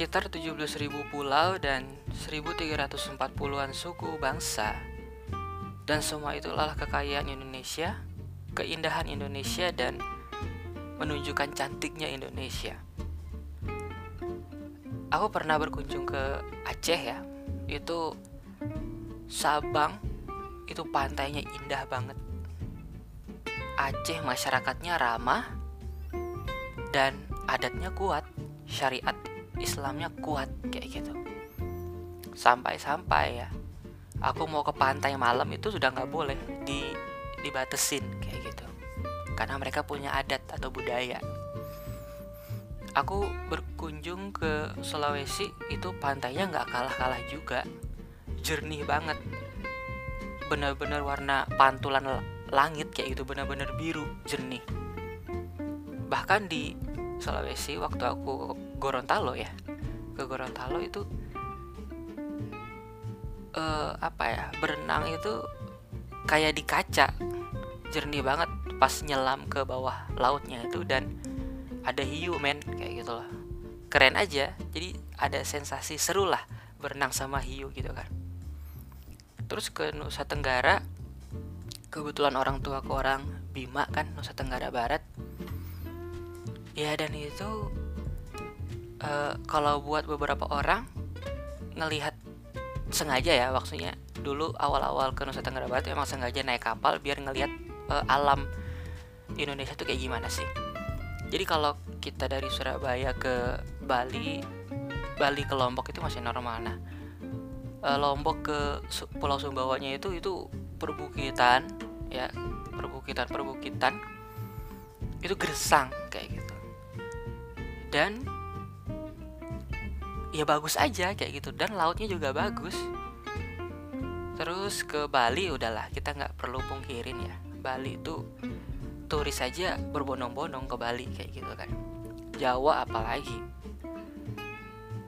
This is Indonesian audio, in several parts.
sekitar 17.000 pulau dan 1.340-an suku bangsa. Dan semua itulah kekayaan Indonesia, keindahan Indonesia dan menunjukkan cantiknya Indonesia. Aku pernah berkunjung ke Aceh ya. Itu Sabang itu pantainya indah banget. Aceh masyarakatnya ramah dan adatnya kuat, syariat Islamnya kuat kayak gitu. Sampai-sampai ya, aku mau ke pantai malam itu sudah nggak boleh di dibatesin kayak gitu, karena mereka punya adat atau budaya. Aku berkunjung ke Sulawesi itu pantainya nggak kalah-kalah juga, jernih banget, benar-benar warna pantulan langit kayak gitu. Benar-benar biru jernih. Bahkan di Sulawesi waktu aku Gorontalo ya? Ke Gorontalo itu uh, apa ya berenang itu kayak di kaca. Jernih banget pas nyelam ke bawah lautnya itu dan ada hiu men kayak gitu loh. Keren aja jadi ada sensasi seru lah berenang sama hiu gitu kan. Terus ke Nusa Tenggara kebetulan orang tua aku orang Bima kan Nusa Tenggara Barat. Ya dan itu uh, kalau buat beberapa orang ngelihat sengaja ya maksudnya dulu awal-awal ke Nusa Tenggara Barat emang sengaja naik kapal biar ngelihat uh, alam Indonesia tuh kayak gimana sih. Jadi kalau kita dari Surabaya ke Bali Bali ke Lombok itu masih normal. Nah uh, Lombok ke Pulau Sumbawanya itu itu perbukitan ya perbukitan perbukitan itu gersang kayak gitu. Dan ya bagus aja kayak gitu. Dan lautnya juga bagus. Terus ke Bali udahlah kita nggak perlu pungkirin ya. Bali itu turis aja berbondong-bondong ke Bali kayak gitu kan. Jawa apalagi.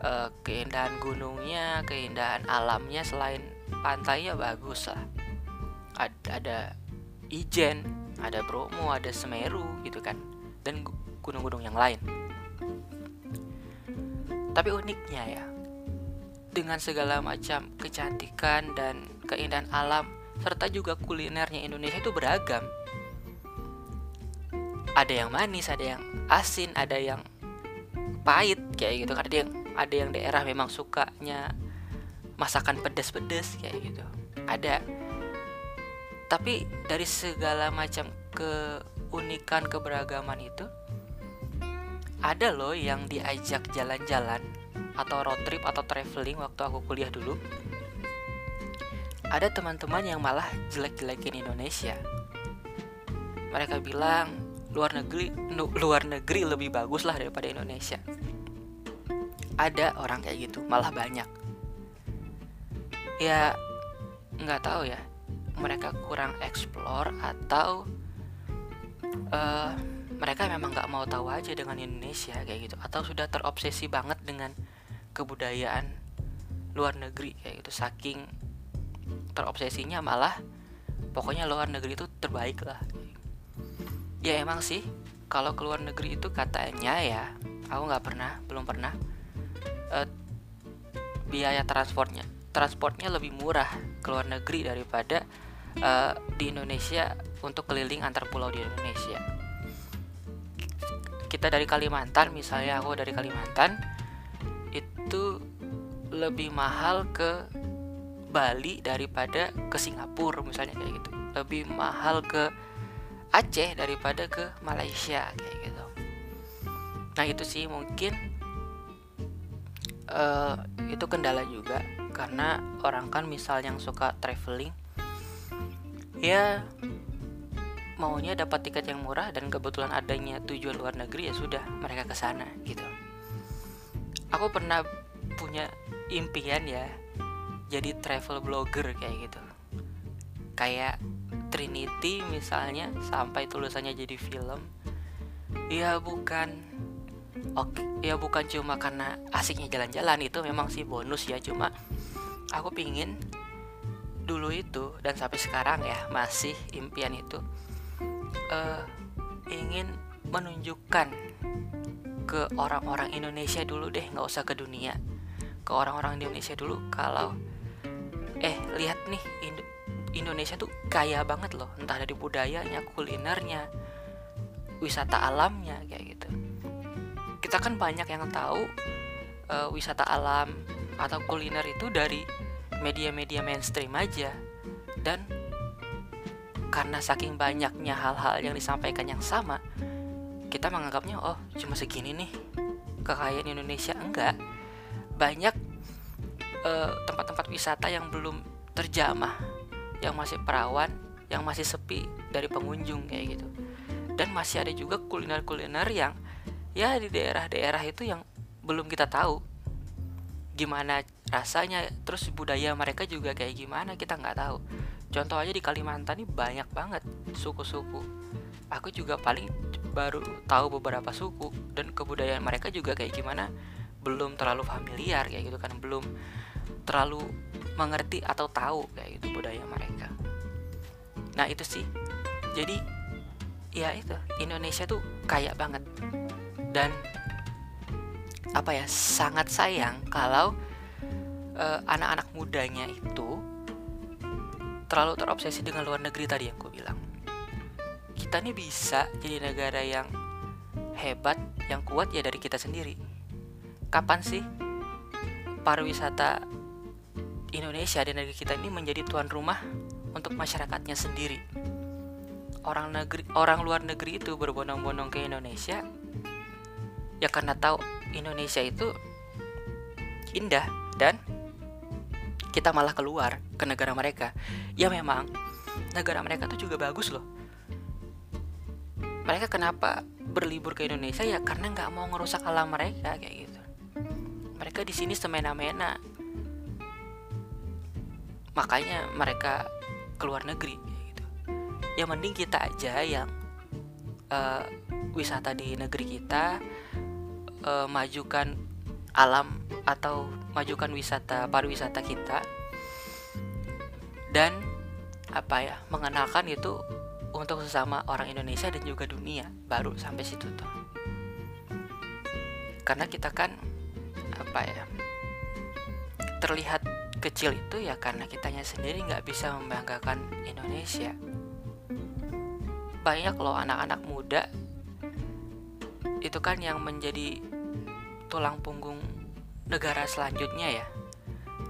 E, keindahan gunungnya keindahan alamnya selain pantainya bagus lah. Ada, ada Ijen, ada Bromo, ada Semeru gitu kan, dan gunung-gunung yang lain. Tapi uniknya ya, dengan segala macam kecantikan dan keindahan alam serta juga kulinernya Indonesia itu beragam. Ada yang manis, ada yang asin, ada yang pahit kayak gitu. Ada yang ada yang daerah memang sukanya masakan pedas-pedas kayak gitu. Ada tapi dari segala macam keunikan keberagaman itu ada loh yang diajak jalan-jalan atau road trip atau traveling waktu aku kuliah dulu. Ada teman-teman yang malah jelek-jelekin Indonesia. Mereka bilang luar negeri luar negeri lebih bagus lah daripada Indonesia. Ada orang kayak gitu malah banyak. Ya nggak tahu ya mereka kurang explore atau uh, mereka memang nggak mau tahu aja dengan Indonesia kayak gitu. Atau sudah terobsesi banget dengan kebudayaan luar negeri kayak gitu. Saking terobsesinya malah pokoknya luar negeri itu terbaik lah. Ya emang sih kalau ke luar negeri itu katanya ya aku nggak pernah belum pernah uh, biaya transportnya. Transportnya lebih murah ke luar negeri daripada uh, di Indonesia untuk keliling antar pulau di Indonesia. Kita dari Kalimantan, misalnya aku dari Kalimantan, itu lebih mahal ke Bali daripada ke Singapura misalnya kayak gitu. Lebih mahal ke Aceh daripada ke Malaysia kayak gitu. Nah itu sih mungkin uh, itu kendala juga karena orang kan misal yang suka traveling ya maunya dapat tiket yang murah dan kebetulan adanya tujuan luar negeri ya sudah mereka ke sana gitu. Aku pernah punya impian ya jadi travel blogger kayak gitu. Kayak Trinity misalnya sampai tulisannya jadi film. Ya bukan oke ya bukan cuma karena asiknya jalan-jalan itu memang sih bonus ya cuma aku pingin dulu itu dan sampai sekarang ya masih impian itu uh, ingin menunjukkan ke orang-orang Indonesia dulu deh nggak usah ke dunia. Ke orang-orang Indonesia dulu kalau eh lihat nih Indo Indonesia tuh kaya banget loh. Entah dari budayanya kulinernya wisata alamnya kayak gitu. Kita kan banyak yang tahu uh, wisata alam atau kuliner itu dari media-media mainstream aja. Dan karena saking banyaknya hal-hal yang disampaikan yang sama kita menganggapnya oh cuma segini nih kekayaan Indonesia. Enggak. Banyak eh, tempat-tempat wisata yang belum terjamah yang masih perawan yang masih sepi dari pengunjung kayak gitu. Dan masih ada juga kuliner-kuliner yang ya di daerah-daerah itu yang belum kita tahu gimana rasanya terus budaya mereka juga kayak gimana kita nggak tahu contoh aja di Kalimantan ini banyak banget suku-suku. Aku juga paling baru tahu beberapa suku dan kebudayaan mereka juga kayak gimana belum terlalu familiar kayak gitu kan belum terlalu mengerti atau tahu kayak gitu budaya mereka. Nah itu sih. Jadi ya itu Indonesia tuh kaya banget. Dan apa ya sangat sayang kalau uh, anak-anak mudanya itu terlalu terobsesi dengan luar negeri tadi yang gue bilang kita nih bisa jadi negara yang hebat yang kuat ya dari kita sendiri kapan sih pariwisata Indonesia dan negeri kita ini menjadi tuan rumah untuk masyarakatnya sendiri. Orang negeri orang luar negeri itu berbondong-bondong ke Indonesia ya karena tahu Indonesia itu indah dan kita malah keluar ke negara mereka. Ya memang negara mereka tuh juga bagus loh. Mereka kenapa berlibur ke Indonesia ya karena nggak mau ngerusak alam mereka kayak gitu. Mereka di sini semena-mena makanya mereka keluar negeri gitu ya mending kita aja yang uh, wisata di negeri kita uh, majukan alam atau majukan wisata pariwisata kita. Dan apa ya mengenalkan itu untuk sesama orang Indonesia dan juga dunia baru sampai situ tuh. Karena kita kan apa ya terlihat kecil itu ya karena kitanya sendiri nggak bisa membanggakan Indonesia. Banyak loh anak-anak muda itu kan yang menjadi tulang punggung negara selanjutnya ya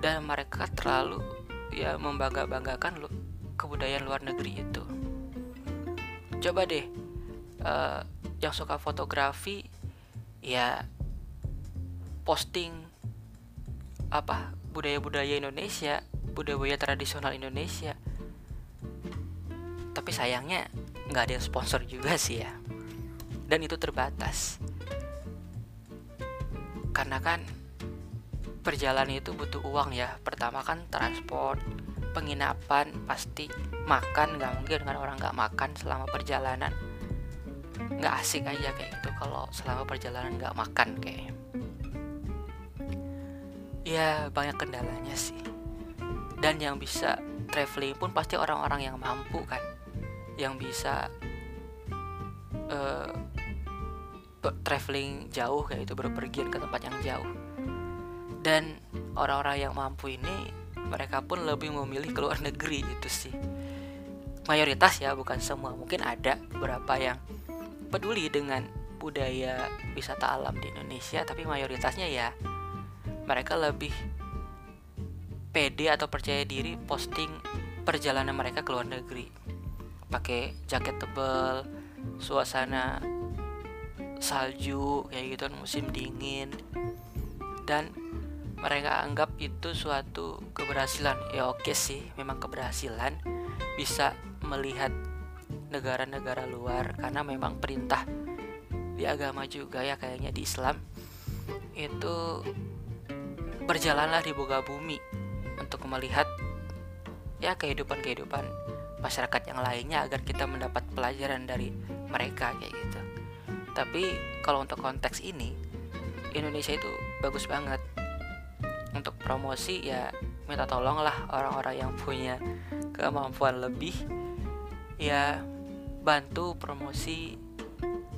dan mereka terlalu ya membangga-banggakan kebudayaan luar negeri itu coba deh uh, yang suka fotografi ya posting apa budaya-budaya Indonesia, budaya-budaya tradisional Indonesia. Tapi sayangnya nggak ada yang sponsor juga sih ya. Dan itu terbatas. Karena kan perjalanan itu butuh uang ya. Pertama kan transport, penginapan, pasti makan nggak mungkin dengan orang nggak makan selama perjalanan. Nggak asik aja kayak gitu kalau selama perjalanan nggak makan kayaknya ya banyak kendalanya sih dan yang bisa traveling pun pasti orang-orang yang mampu kan yang bisa uh, traveling jauh kayak itu berpergian ke tempat yang jauh dan orang-orang yang mampu ini mereka pun lebih memilih ke luar negeri itu sih. Mayoritas ya bukan semua. Mungkin ada beberapa yang peduli dengan budaya wisata alam di Indonesia tapi mayoritasnya ya mereka lebih pede atau percaya diri posting perjalanan mereka ke luar negeri. Pakai jaket tebal suasana salju kayak gitu kan musim dingin. Dan mereka anggap itu suatu keberhasilan. Ya oke sih memang keberhasilan bisa melihat negara-negara luar karena memang perintah di agama juga ya kayaknya di Islam. Itu berjalanlah di boga bumi untuk melihat ya kehidupan-kehidupan masyarakat yang lainnya agar kita mendapat pelajaran dari mereka kayak gitu. Tapi kalau untuk konteks ini Indonesia itu bagus banget untuk promosi ya minta tolonglah orang-orang yang punya kemampuan lebih ya bantu promosi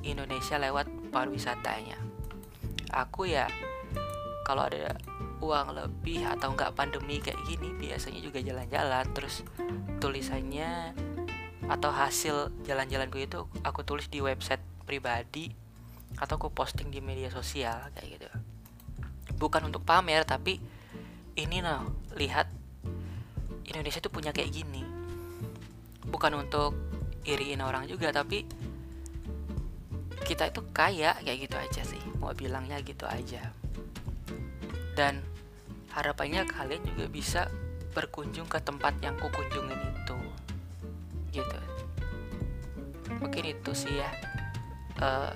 Indonesia lewat pariwisatanya. Aku ya kalau ada uang lebih atau nggak pandemi kayak gini biasanya juga jalan-jalan. Terus tulisannya atau hasil jalan-jalanku itu aku tulis di website pribadi atau aku posting di media sosial kayak gitu bukan untuk pamer tapi ini noh lihat Indonesia tuh punya kayak gini. Bukan untuk iriin orang juga tapi kita itu kaya kayak gitu aja sih. Mau bilangnya gitu aja. Dan harapannya kalian juga bisa berkunjung ke tempat yang kukunjungin itu. Gitu. Mungkin itu sih ya. Uh,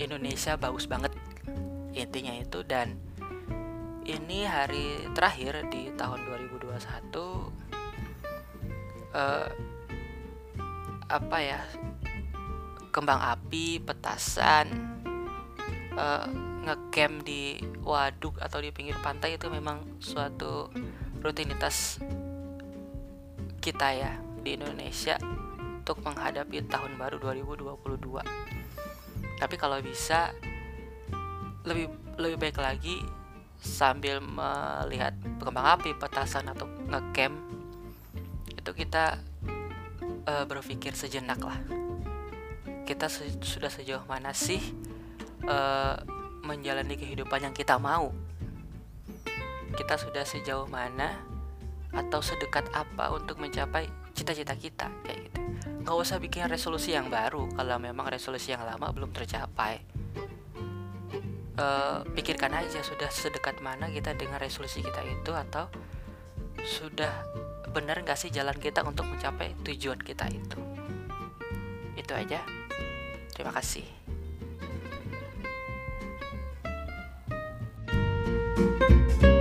Indonesia bagus banget intinya itu. Dan ini hari terakhir di tahun 2021 uh, apa ya kembang api petasan uh, ngecamp di waduk atau di pinggir pantai itu memang suatu rutinitas kita ya di Indonesia untuk menghadapi tahun baru 2022 tapi kalau bisa lebih lebih baik lagi sambil melihat kembang api petasan atau ngecamp itu kita uh, berpikir sejenak lah. Kita se sudah sejauh mana sih uh, menjalani kehidupan yang kita mau? Kita sudah sejauh mana atau sedekat apa untuk mencapai cita-cita kita kayak gitu. Nggak usah bikin resolusi yang baru kalau memang resolusi yang lama belum tercapai Eh, pikirkan aja sudah sedekat mana kita dengan resolusi kita itu atau sudah benar nggak sih jalan kita untuk mencapai tujuan kita itu. Itu aja. Terima kasih. thank you